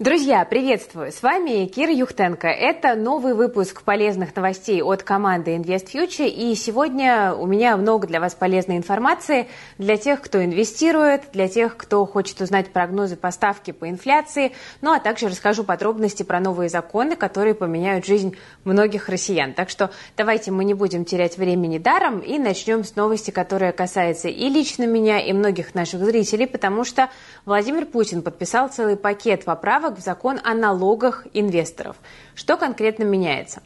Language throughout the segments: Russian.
Друзья, приветствую! С вами Кира Юхтенко. Это новый выпуск полезных новостей от команды InvestFuture. И сегодня у меня много для вас полезной информации для тех, кто инвестирует, для тех, кто хочет узнать прогнозы поставки по инфляции. Ну а также расскажу подробности про новые законы, которые поменяют жизнь многих россиян. Так что давайте мы не будем терять времени даром и начнем с новости, которая касается и лично меня, и многих наших зрителей, потому что Владимир Путин подписал целый пакет поправок поправок в закон о налогах инвесторов. Что конкретно меняется?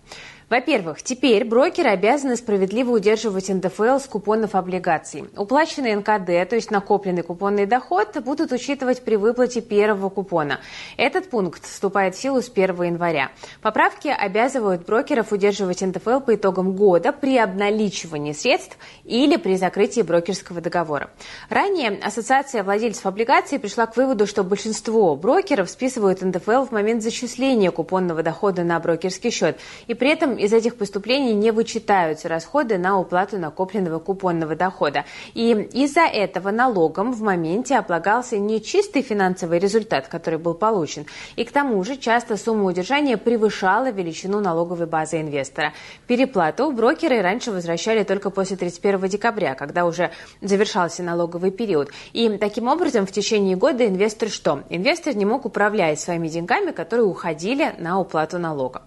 Во-первых, теперь брокеры обязаны справедливо удерживать НДФЛ с купонов облигаций. Уплаченный НКД, то есть накопленный купонный доход, будут учитывать при выплате первого купона. Этот пункт вступает в силу с 1 января. Поправки обязывают брокеров удерживать НДФЛ по итогам года при обналичивании средств или при закрытии брокерского договора. Ранее Ассоциация владельцев облигаций пришла к выводу, что большинство брокеров списывают НДФЛ в момент зачисления купонного дохода на брокерский счет и при этом из этих поступлений не вычитаются расходы на уплату накопленного купонного дохода. И из-за этого налогом в моменте облагался не чистый финансовый результат, который был получен, и к тому же часто сумма удержания превышала величину налоговой базы инвестора. Переплату брокеры раньше возвращали только после 31 декабря, когда уже завершался налоговый период. И таким образом в течение года инвестор что? Инвестор не мог управлять своими деньгами, которые уходили на уплату налога.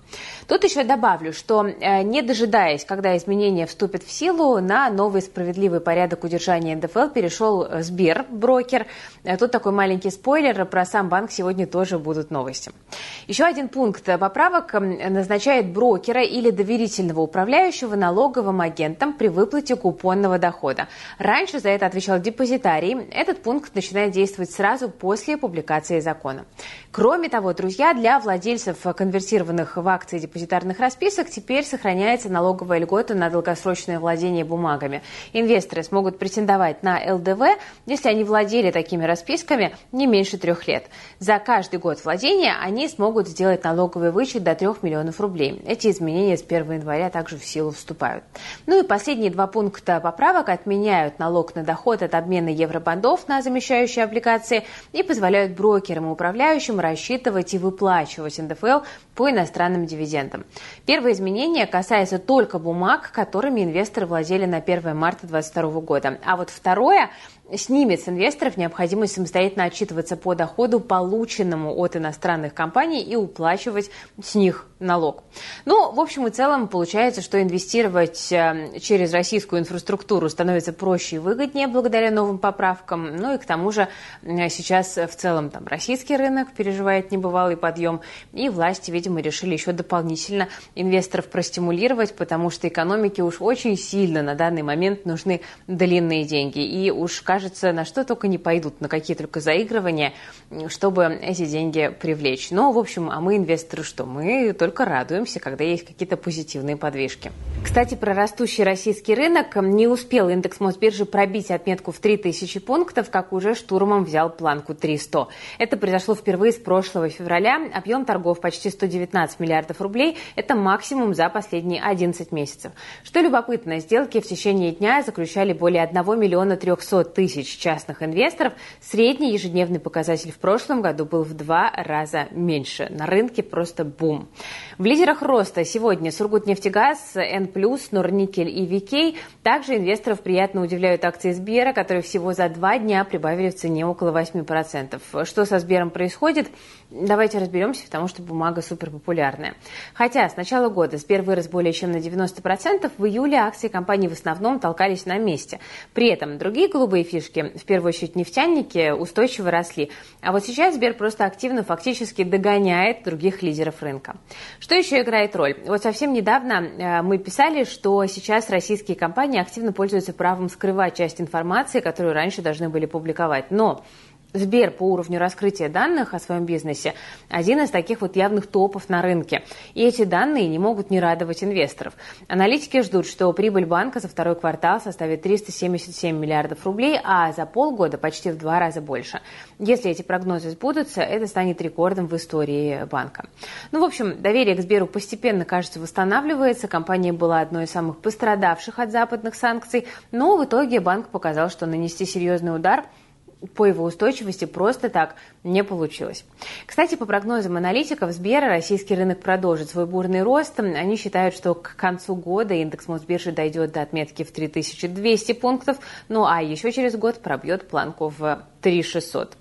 Тут еще добавлю, что э, не дожидаясь, когда изменения вступят в силу, на новый справедливый порядок удержания НДФЛ перешел э, Сбер, брокер. Э, тут такой маленький спойлер, про сам банк сегодня тоже будут новости. Еще один пункт поправок назначает брокера или доверительного управляющего налоговым агентом при выплате купонного дохода. Раньше за это отвечал депозитарий. Этот пункт начинает действовать сразу после публикации закона. Кроме того, друзья, для владельцев конвертированных в акции депозитарных расписок теперь сохраняется налоговая льгота на долгосрочное владение бумагами. Инвесторы смогут претендовать на ЛДВ, если они владели такими расписками не меньше трех лет. За каждый год владения они смогут сделать налоговый вычет до 3 миллионов рублей. Эти изменения с 1 января также в силу вступают. Ну и последние два пункта поправок отменяют налог на доход от обмена евробандов на замещающие облигации и позволяют брокерам и управляющим рассчитывать и выплачивать НДФЛ по иностранным дивидендам. Первое изменение касается только бумаг, которыми инвесторы владели на 1 марта 2022 года. А вот второе снимет с инвесторов необходимость самостоятельно отчитываться по доходу, полученному от иностранных компаний, и уплачивать с них налог. Ну, в общем и целом, получается, что инвестировать э, через российскую инфраструктуру становится проще и выгоднее благодаря новым поправкам. Ну и к тому же сейчас в целом там российский рынок переживает небывалый подъем, и власти, видимо, решили еще дополнительно инвесторов простимулировать, потому что экономике уж очень сильно на данный момент нужны длинные деньги. И уж, кажется, кажется, на что только не пойдут, на какие только заигрывания, чтобы эти деньги привлечь. Но, в общем, а мы, инвесторы, что? Мы только радуемся, когда есть какие-то позитивные подвижки. Кстати, про растущий российский рынок. Не успел индекс Мосбиржи пробить отметку в 3000 пунктов, как уже штурмом взял планку 300. Это произошло впервые с прошлого февраля. Объем торгов почти 119 миллиардов рублей. Это максимум за последние 11 месяцев. Что любопытно, сделки в течение дня заключали более 1 миллиона 300 тысяч тысяч частных инвесторов, средний ежедневный показатель в прошлом году был в два раза меньше. На рынке просто бум. В лидерах роста сегодня Сургутнефтегаз, N+, Норникель и Викей. Также инвесторов приятно удивляют акции Сбера, которые всего за два дня прибавили в цене около 8%. Что со Сбером происходит? Давайте разберемся, потому что бумага супер популярная. Хотя с начала года Сбер вырос более чем на 90%, в июле акции компании в основном толкались на месте. При этом другие голубые фишки, в первую очередь нефтяники, устойчиво росли. А вот сейчас Сбер просто активно фактически догоняет других лидеров рынка. Что еще играет роль? Вот совсем недавно э, мы писали, что сейчас российские компании активно пользуются правом скрывать часть информации, которую раньше должны были публиковать. Но Сбер по уровню раскрытия данных о своем бизнесе один из таких вот явных топов на рынке. И эти данные не могут не радовать инвесторов. Аналитики ждут, что прибыль банка за второй квартал составит 377 миллиардов рублей, а за полгода почти в два раза больше. Если эти прогнозы сбудутся, это станет рекордом в истории банка. Ну, в общем, доверие к Сберу постепенно, кажется, восстанавливается. Компания была одной из самых пострадавших от западных санкций, но в итоге банк показал, что нанести серьезный удар – по его устойчивости просто так не получилось. Кстати, по прогнозам аналитиков Сбера, российский рынок продолжит свой бурный рост. Они считают, что к концу года индекс Мосбиржи дойдет до отметки в 3200 пунктов, ну а еще через год пробьет планку в 3600.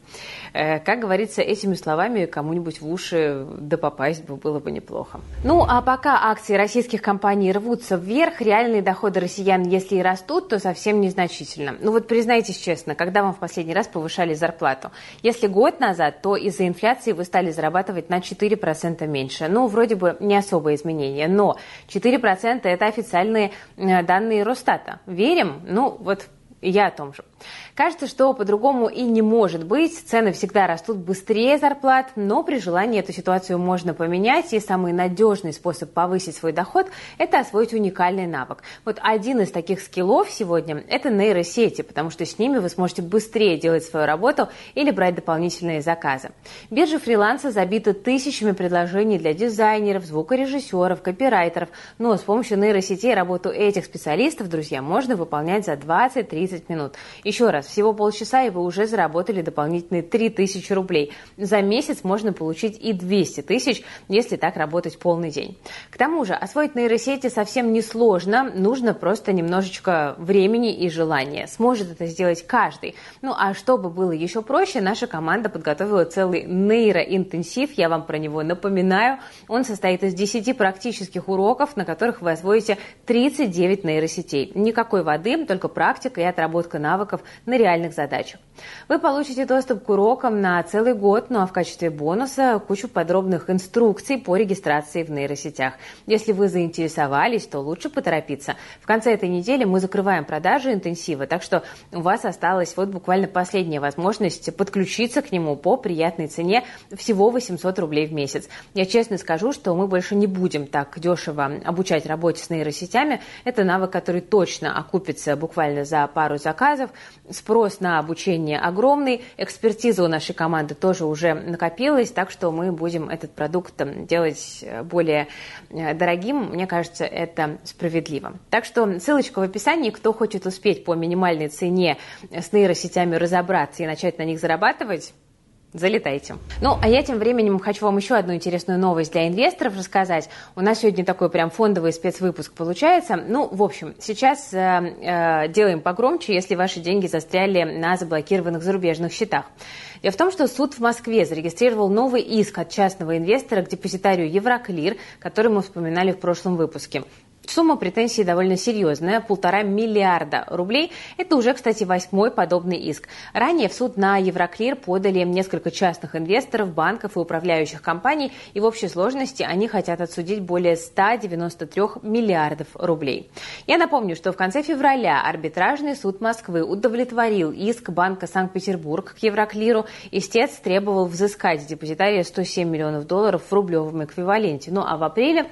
Э, как говорится, этими словами кому-нибудь в уши да попасть бы было бы неплохо. Ну, а пока акции российских компаний рвутся вверх, реальные доходы россиян, если и растут, то совсем незначительно. Ну вот признайтесь честно, когда вам в последний раз повышали зарплату? Если год назад, то из-за инфляции вы стали зарабатывать на 4% меньше. Ну, вроде бы не особое изменение, но 4% это официальные э, данные Росстата. Верим? Ну, вот я о том же. Кажется, что по-другому и не может быть. Цены всегда растут быстрее зарплат, но при желании эту ситуацию можно поменять. И самый надежный способ повысить свой доход – это освоить уникальный навык. Вот один из таких скиллов сегодня – это нейросети, потому что с ними вы сможете быстрее делать свою работу или брать дополнительные заказы. Биржа фриланса забита тысячами предложений для дизайнеров, звукорежиссеров, копирайтеров. Но с помощью нейросетей работу этих специалистов, друзья, можно выполнять за 20-30 минут. Еще раз, всего полчаса, и вы уже заработали дополнительные 3000 рублей. За месяц можно получить и 200 тысяч, если так работать полный день. К тому же, освоить нейросети совсем не сложно, нужно просто немножечко времени и желания. Сможет это сделать каждый. Ну а чтобы было еще проще, наша команда подготовила целый нейроинтенсив, я вам про него напоминаю. Он состоит из 10 практических уроков, на которых вы освоите 39 нейросетей. Никакой воды, только практика и отработка навыков на реальных задачах. Вы получите доступ к урокам на целый год, ну а в качестве бонуса кучу подробных инструкций по регистрации в нейросетях. Если вы заинтересовались, то лучше поторопиться. В конце этой недели мы закрываем продажи интенсива, так что у вас осталась вот буквально последняя возможность подключиться к нему по приятной цене всего 800 рублей в месяц. Я честно скажу, что мы больше не будем так дешево обучать работе с нейросетями. Это навык, который точно окупится буквально за пару заказов. Спрос на обучение огромный, экспертиза у нашей команды тоже уже накопилась, так что мы будем этот продукт делать э, более э, дорогим. Мне кажется, это справедливо. Так что ссылочка в описании, кто хочет успеть по минимальной цене с нейросетями разобраться и начать на них зарабатывать, Залетайте. Ну, а я тем временем хочу вам еще одну интересную новость для инвесторов рассказать. У нас сегодня такой прям фондовый спецвыпуск получается. Ну, в общем, сейчас э, э, делаем погромче, если ваши деньги застряли на заблокированных зарубежных счетах. Дело в том, что суд в Москве зарегистрировал новый иск от частного инвестора к депозитарию Евроклир, который мы вспоминали в прошлом выпуске. Сумма претензий довольно серьезная, полтора миллиарда рублей. Это уже, кстати, восьмой подобный иск. Ранее в суд на Евроклир подали несколько частных инвесторов, банков и управляющих компаний, и в общей сложности они хотят отсудить более 193 миллиардов рублей. Я напомню, что в конце февраля арбитражный суд Москвы удовлетворил иск Банка Санкт-Петербург к Евроклиру. Истец требовал взыскать с депозитария 107 миллионов долларов в рублевом эквиваленте. Ну а в апреле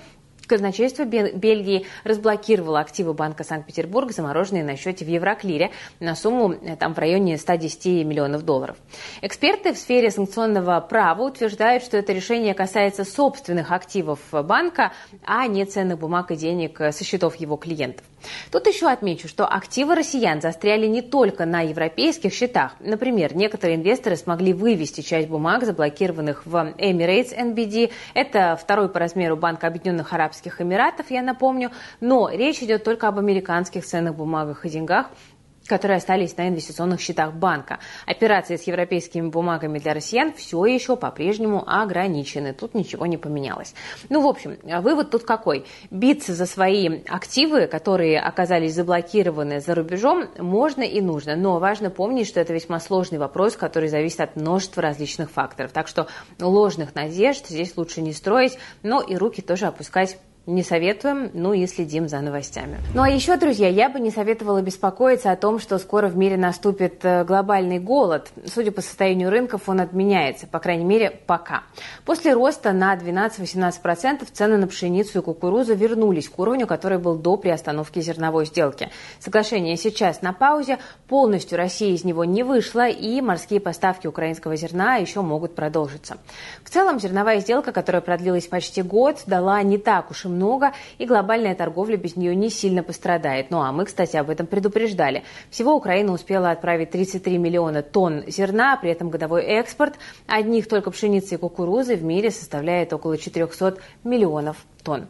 Казначейство Бельгии разблокировало активы Банка Санкт-Петербург, замороженные на счете в Евроклире, на сумму э, там, в районе 110 миллионов долларов. Эксперты в сфере санкционного права утверждают, что это решение касается собственных активов банка, а не ценных бумаг и денег со счетов его клиентов. Тут еще отмечу, что активы россиян застряли не только на европейских счетах. Например, некоторые инвесторы смогли вывести часть бумаг, заблокированных в Emirates NBD. Это второй по размеру Банк Объединенных Арабских Эмиратов, я напомню. Но речь идет только об американских ценных бумагах и деньгах которые остались на инвестиционных счетах банка. Операции с европейскими бумагами для россиян все еще по-прежнему ограничены. Тут ничего не поменялось. Ну, в общем, вывод тут какой? Биться за свои активы, которые оказались заблокированы за рубежом, можно и нужно. Но важно помнить, что это весьма сложный вопрос, который зависит от множества различных факторов. Так что ложных надежд здесь лучше не строить, но и руки тоже опускать не советуем, ну и следим за новостями. Ну а еще, друзья, я бы не советовала беспокоиться о том, что скоро в мире наступит э, глобальный голод. Судя по состоянию рынков, он отменяется, по крайней мере, пока. После роста на 12-18% цены на пшеницу и кукурузу вернулись к уровню, который был до приостановки зерновой сделки. Соглашение сейчас на паузе, полностью Россия из него не вышла, и морские поставки украинского зерна еще могут продолжиться. В целом, зерновая сделка, которая продлилась почти год, дала не так уж и много, и глобальная торговля без нее не сильно пострадает. Ну а мы, кстати, об этом предупреждали. Всего Украина успела отправить 33 миллиона тонн зерна, при этом годовой экспорт одних только пшеницы и кукурузы в мире составляет около 400 миллионов тонн.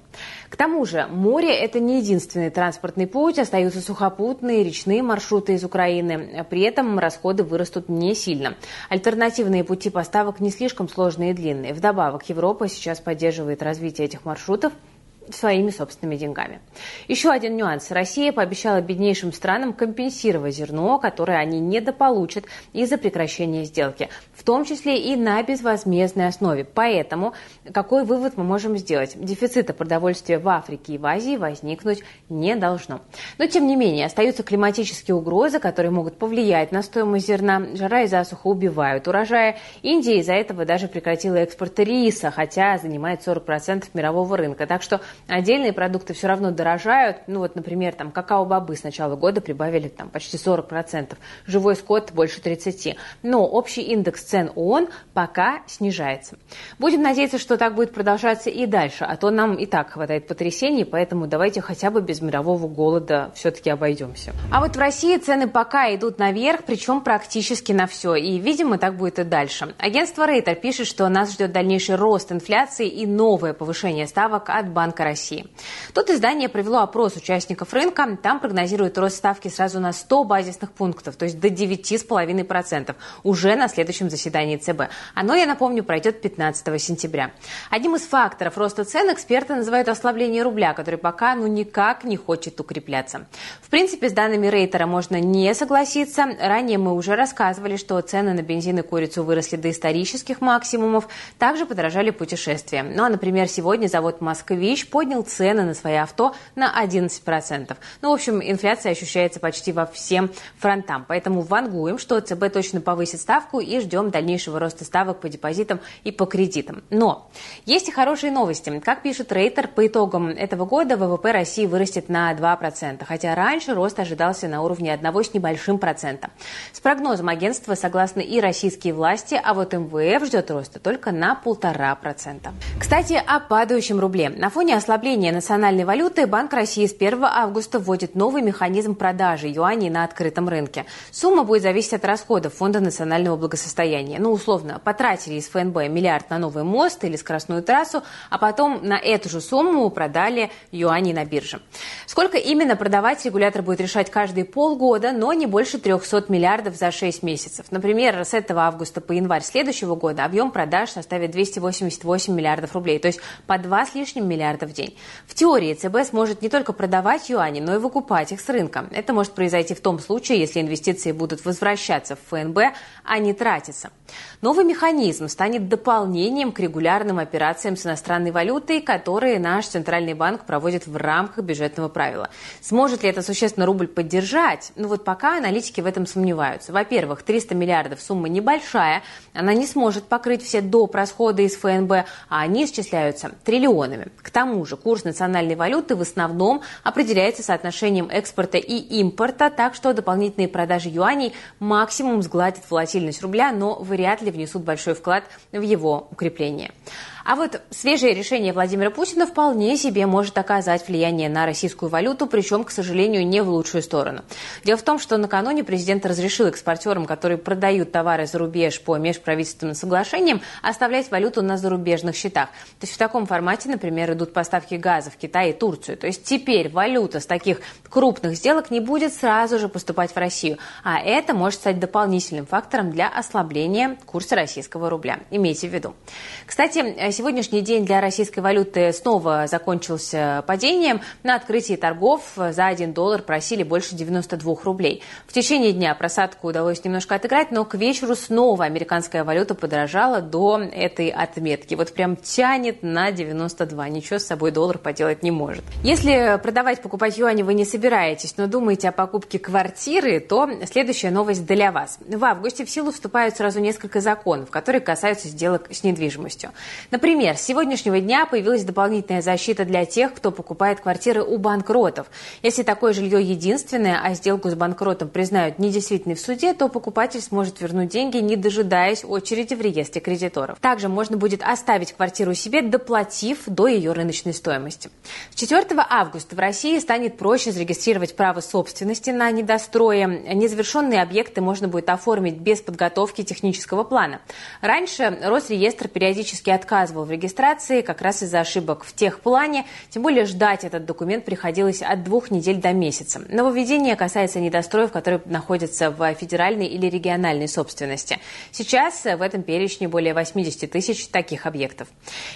К тому же море – это не единственный транспортный путь, остаются сухопутные, речные маршруты из Украины. При этом расходы вырастут не сильно. Альтернативные пути поставок не слишком сложные и длинные. Вдобавок, Европа сейчас поддерживает развитие этих маршрутов – своими собственными деньгами. Еще один нюанс. Россия пообещала беднейшим странам компенсировать зерно, которое они недополучат из-за прекращения сделки, в том числе и на безвозмездной основе. Поэтому какой вывод мы можем сделать? Дефицита продовольствия в Африке и в Азии возникнуть не должно. Но, тем не менее, остаются климатические угрозы, которые могут повлиять на стоимость зерна. Жара и засуха убивают урожая. Индия из-за этого даже прекратила экспорт риса, хотя занимает 40% мирового рынка. Так что Отдельные продукты все равно дорожают. Ну вот, например, там какао-бобы с начала года прибавили там почти 40%, живой скот больше 30%. Но общий индекс цен ООН пока снижается. Будем надеяться, что так будет продолжаться и дальше, а то нам и так хватает потрясений, поэтому давайте хотя бы без мирового голода все-таки обойдемся. А вот в России цены пока идут наверх, причем практически на все. И, видимо, так будет и дальше. Агентство Рейтер пишет, что нас ждет дальнейший рост инфляции и новое повышение ставок от России. Тут издание провело опрос участников рынка. Там прогнозируют рост ставки сразу на 100 базисных пунктов, то есть до 9,5% уже на следующем заседании ЦБ. Оно, я напомню, пройдет 15 сентября. Одним из факторов роста цен эксперты называют ослабление рубля, который пока ну никак не хочет укрепляться. В принципе, с данными Рейтера можно не согласиться. Ранее мы уже рассказывали, что цены на бензин и курицу выросли до исторических максимумов. Также подорожали путешествия. Ну а, например, сегодня завод «Москвич» поднял цены на свои авто на 11%. Ну, в общем, инфляция ощущается почти во всем фронтам. Поэтому вангуем, что ЦБ точно повысит ставку и ждем дальнейшего роста ставок по депозитам и по кредитам. Но есть и хорошие новости. Как пишет Рейтер, по итогам этого года ВВП России вырастет на 2%, хотя раньше рост ожидался на уровне 1 с небольшим процента. С прогнозом агентства согласны и российские власти, а вот МВФ ждет роста только на полтора процента. Кстати, о падающем рубле. На фоне ослабления национальной валюты Банк России с 1 августа вводит новый механизм продажи юаней на открытом рынке. Сумма будет зависеть от расходов Фонда национального благосостояния. Ну, условно, потратили из ФНБ миллиард на новый мост или скоростную трассу, а потом на эту же сумму продали юани на бирже. Сколько именно продавать регулятор будет решать каждые полгода, но не больше 300 миллиардов за 6 месяцев. Например, с этого августа по январь следующего года объем продаж составит 288 миллиардов рублей, то есть по 2 с лишним миллиарда в день. В теории ЦБ сможет не только продавать юани, но и выкупать их с рынка. Это может произойти в том случае, если инвестиции будут возвращаться в ФНБ, а не тратиться. Новый механизм станет дополнением к регулярным операциям с иностранной валютой, которые наш Центральный банк проводит в рамках бюджетного правила. Сможет ли это существенно рубль поддержать? Ну вот пока аналитики в этом сомневаются. Во-первых, 300 миллиардов сумма небольшая, она не сможет покрыть все доп. расходы из ФНБ, а они исчисляются триллионами. К тому же курс национальной валюты в основном определяется соотношением экспорта и импорта, так что дополнительные продажи юаней максимум сгладит волатильность рубля, но вряд ли внесут большой вклад в его укрепление. А вот свежее решение Владимира Путина вполне себе может оказать влияние на российскую валюту, причем, к сожалению, не в лучшую сторону. Дело в том, что накануне президент разрешил экспортерам, которые продают товары за рубеж по межправительственным соглашениям, оставлять валюту на зарубежных счетах. То есть в таком формате, например, идут поставки газа в Китай и Турцию. То есть теперь валюта с таких крупных сделок не будет сразу же поступать в Россию. А это может стать дополнительным фактором для ослабления курса российского рубля. Имейте в виду. Кстати, сегодняшний день для российской валюты снова закончился падением. На открытии торгов за 1 доллар просили больше 92 рублей. В течение дня просадку удалось немножко отыграть, но к вечеру снова американская валюта подорожала до этой отметки. Вот прям тянет на 92. Ничего с собой доллар поделать не может. Если продавать, покупать юани вы не собираетесь, но думаете о покупке квартиры, то следующая новость для вас. В августе в силу вступают сразу несколько законов, которые касаются сделок с недвижимостью. Например, Например, с сегодняшнего дня появилась дополнительная защита для тех, кто покупает квартиры у банкротов. Если такое жилье единственное, а сделку с банкротом признают недействительной в суде, то покупатель сможет вернуть деньги, не дожидаясь очереди в реестре кредиторов. Также можно будет оставить квартиру себе, доплатив до ее рыночной стоимости. С 4 августа в России станет проще зарегистрировать право собственности на недострое. Незавершенные объекты можно будет оформить без подготовки технического плана. Раньше Росреестр периодически отказывал в регистрации как раз из-за ошибок в техплане, тем более ждать этот документ приходилось от двух недель до месяца. Нововведение касается недостроев, которые находятся в федеральной или региональной собственности. Сейчас в этом перечне более 80 тысяч таких объектов.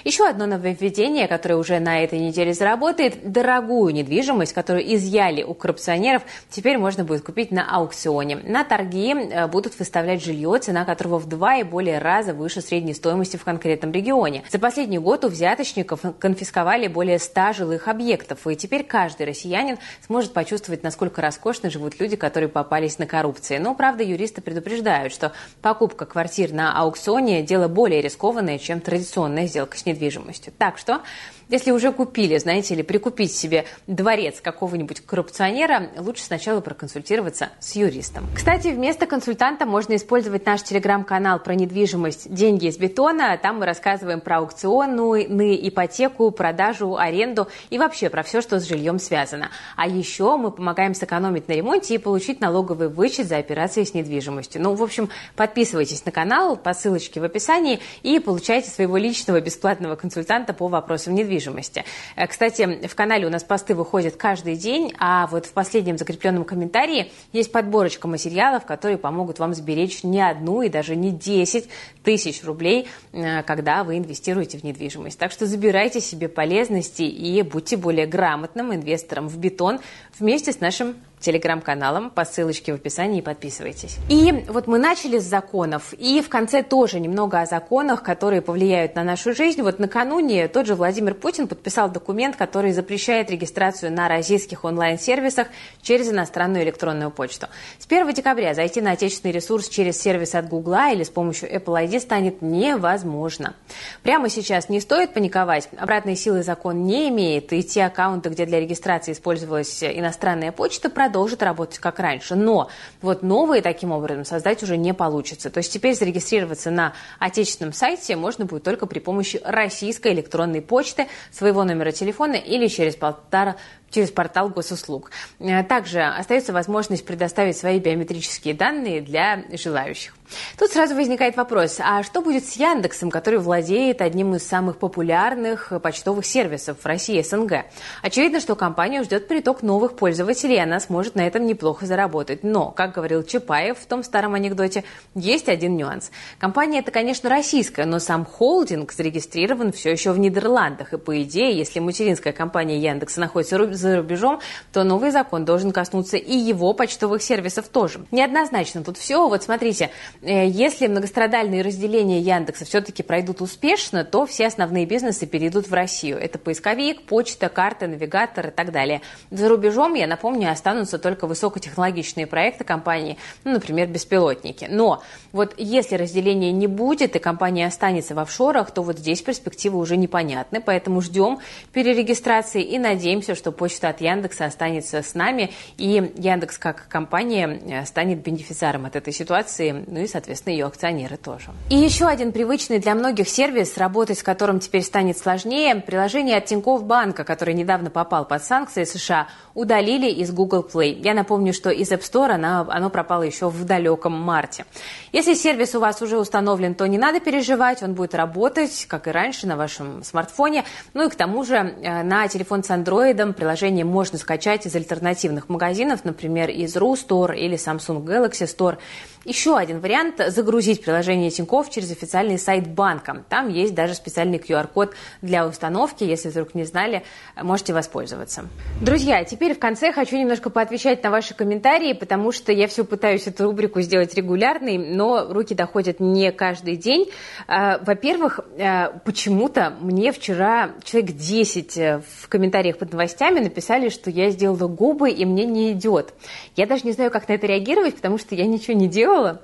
Еще одно нововведение, которое уже на этой неделе заработает, дорогую недвижимость, которую изъяли у коррупционеров, теперь можно будет купить на аукционе. На торги э, будут выставлять жилье, цена которого в два и более раза выше средней стоимости в конкретном регионе. За последний год у взяточников конфисковали более 100 жилых объектов, и теперь каждый россиянин сможет почувствовать, насколько роскошно живут люди, которые попались на коррупции. Но, правда, юристы предупреждают, что покупка квартир на аукционе – дело более рискованное, чем традиционная сделка с недвижимостью. Так что если уже купили, знаете, или прикупить себе дворец какого-нибудь коррупционера, лучше сначала проконсультироваться с юристом. Кстати, вместо консультанта можно использовать наш телеграм-канал про недвижимость «Деньги из бетона». Там мы рассказываем про аукционную, ипотеку, продажу, аренду и вообще про все, что с жильем связано. А еще мы помогаем сэкономить на ремонте и получить налоговый вычет за операции с недвижимостью. Ну, в общем, подписывайтесь на канал по ссылочке в описании и получайте своего личного бесплатного консультанта по вопросам недвижимости недвижимости. Э, кстати, в канале у нас посты выходят каждый день, а вот в последнем закрепленном комментарии есть подборочка материалов, которые помогут вам сберечь не одну и даже не 10 тысяч рублей, э, когда вы инвестируете в недвижимость. Так что забирайте себе полезности и будьте более грамотным инвестором в бетон вместе с нашим телеграм-каналом по ссылочке в описании подписывайтесь. И вот мы начали с законов, и в конце тоже немного о законах, которые повлияют на нашу жизнь. Вот накануне тот же Владимир Путин подписал документ, который запрещает регистрацию на российских онлайн-сервисах через иностранную электронную почту. С 1 декабря зайти на отечественный ресурс через сервис от Гугла или с помощью Apple ID станет невозможно. Прямо сейчас не стоит паниковать, обратной силы закон не имеет, и те аккаунты, где для регистрации использовалась иностранная почта, продолжит работать как раньше. Но вот новые таким образом создать уже не получится. То есть теперь зарегистрироваться на отечественном сайте можно будет только при помощи российской электронной почты, своего номера телефона или через полтора через портал госуслуг. Э, также остается возможность предоставить свои биометрические данные для желающих. Тут сразу возникает вопрос, а что будет с Яндексом, который владеет одним из самых популярных почтовых сервисов в России СНГ? Очевидно, что компанию ждет приток новых пользователей, и она сможет на этом неплохо заработать. Но, как говорил Чапаев в том старом анекдоте, есть один нюанс. Компания это, конечно, российская, но сам холдинг зарегистрирован все еще в Нидерландах. И по идее, если материнская компания Яндекса находится за рубежом, то новый закон должен коснуться и его почтовых сервисов тоже. Неоднозначно тут все. Вот смотрите, если многострадальные разделения Яндекса все-таки пройдут успешно, то все основные бизнесы перейдут в Россию. Это поисковик, почта, карта, навигатор и так далее. За рубежом, я напомню, останутся только высокотехнологичные проекты компании, ну, например, беспилотники. Но вот если разделения не будет и компания останется в офшорах, то вот здесь перспективы уже непонятны, поэтому ждем перерегистрации и надеемся, что почта от Яндекса останется с нами, и Яндекс как компания э, станет бенефициаром от этой ситуации, ну и, соответственно, ее акционеры тоже. И еще один привычный для многих сервис, работать с которым теперь станет сложнее, приложение от Тинькофф Банка, который недавно попал под санкции США, удалили из Google Play. Я напомню, что из App Store оно, оно пропало еще в далеком марте. Если сервис у вас уже установлен, то не надо переживать, он будет работать, как и раньше, на вашем смартфоне. Ну и к тому же э, на телефон с приложение приложение можно скачать из альтернативных магазинов, например, из RU Store или Samsung Galaxy Store. Еще один вариант – загрузить приложение Тинькофф через официальный сайт банка. Там есть даже специальный QR-код для установки. Если вдруг не знали, можете воспользоваться. Друзья, теперь в конце хочу немножко поотвечать на ваши комментарии, потому что я все пытаюсь эту рубрику сделать регулярной, но руки доходят не каждый день. А, во-первых, а, почему-то мне вчера человек 10 э, в комментариях под новостями написали, что я сделала губы и мне не идет. Я даже не знаю, как на это реагировать, потому что я ничего не делала делала.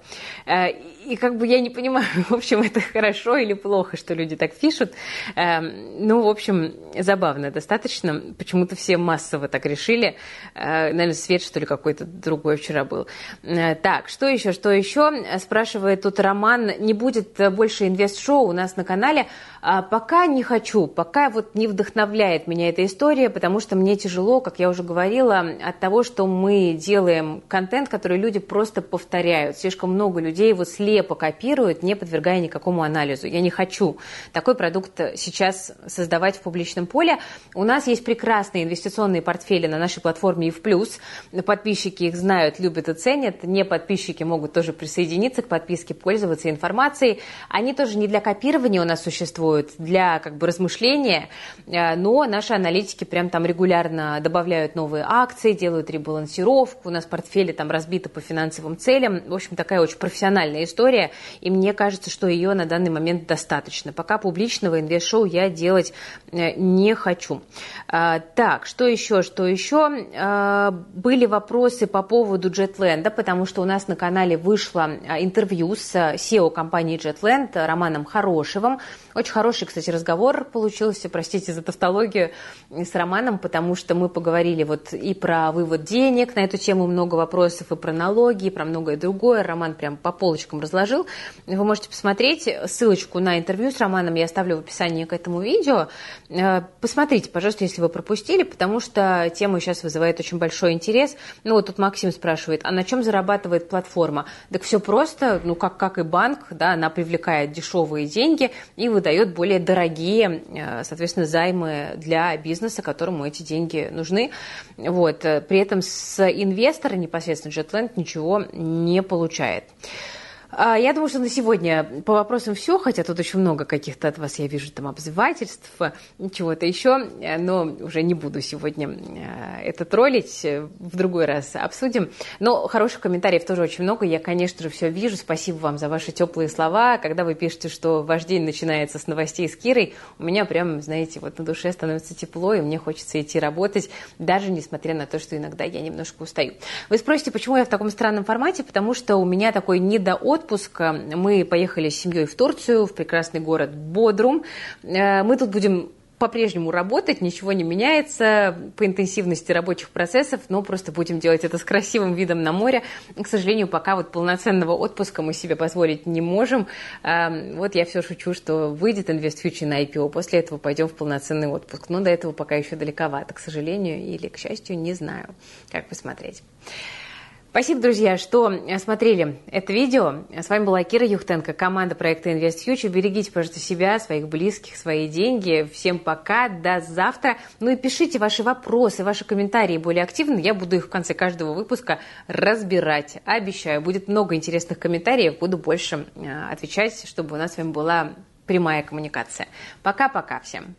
Э, и как бы я не понимаю, в общем, это хорошо или плохо, что люди так пишут. Эм, ну, в общем, забавно достаточно. Почему-то все массово так решили. Э, наверное, свет, что ли, какой-то другой вчера был. Э, так, что еще, что еще? Спрашивает тут Роман, не будет больше инвест-шоу у нас на канале? А пока не хочу, пока вот не вдохновляет меня эта история, потому что мне тяжело, как я уже говорила, от того, что мы делаем контент, который люди просто повторяют. Слишком много людей его слепо копируют, не подвергая никакому анализу. Я не хочу такой продукт сейчас создавать в публичном поле. У нас есть прекрасные инвестиционные портфели на нашей платформе ИВ+. Подписчики их знают, любят и ценят. Не подписчики могут тоже присоединиться к подписке, пользоваться информацией. Они тоже не для копирования у нас существуют, для как бы размышления, э, но наши аналитики прям там регулярно добавляют новые акции, делают ребалансировку, у нас портфели там разбиты по финансовым целям. В общем, такая очень профессиональная история, и мне кажется, что ее на данный момент достаточно. Пока публичного инвест-шоу я делать э, не хочу. Э, так, что еще, что еще? Были вопросы по поводу Jetland, потому что у нас на канале вышло интервью с SEO компании Jetland Романом Хорошевым. Очень хороший, кстати, разговор получился, простите за тавтологию, с Романом, потому что мы поговорили вот и про вывод денег, на эту тему много вопросов, и про налоги, и про многое другое. Роман прям по полочкам разложил. Вы можете посмотреть. Ссылочку на интервью с Романом я оставлю в описании к этому видео. Э, посмотрите, пожалуйста, если вы пропустили, потому что тема сейчас вызывает очень большой интерес. Ну вот тут Максим спрашивает, а на чем зарабатывает платформа? Так все просто, ну как, как и банк, да, она привлекает дешевые деньги и выдает дает более дорогие, э, соответственно, займы для бизнеса, которому эти деньги нужны. Вот. При этом с инвестора непосредственно JetLand ничего не получает. А, я думаю, что на сегодня по вопросам все, хотя тут очень много каких-то от вас, я вижу, там обзывательств, чего-то еще, но уже не буду сегодня э, это троллить, в другой раз обсудим. Но хороших комментариев тоже очень много, я, конечно же, все вижу. Спасибо вам за ваши теплые слова. Когда вы пишете, что ваш день начинается с новостей с Кирой, у меня прям, знаете, вот на душе становится тепло, и мне хочется идти работать, даже несмотря на то, что иногда я немножко устаю. Вы спросите, почему я в таком странном формате? Потому что у меня такой недоот отпуска. Мы поехали с семьей в Турцию, в прекрасный город Бодрум. Э, мы тут будем по-прежнему работать, ничего не меняется по интенсивности рабочих процессов, но просто будем делать это с красивым видом на море. К сожалению, пока вот полноценного отпуска мы себе позволить не можем. Э, вот я все шучу, что выйдет InvestFuture на IPO, после этого пойдем в полноценный отпуск. Но до этого пока еще далековато, к сожалению или к счастью, не знаю, как посмотреть. Спасибо, друзья, что смотрели это видео. С вами была Кира Юхтенко, команда проекта Invest Future. Берегите, пожалуйста, себя, своих близких, свои деньги. Всем пока, до завтра. Ну и пишите ваши вопросы, ваши комментарии более активно. Я буду их в конце каждого выпуска разбирать. Обещаю, будет много интересных комментариев. Буду больше э, отвечать, чтобы у нас с вами была прямая коммуникация. Пока-пока всем.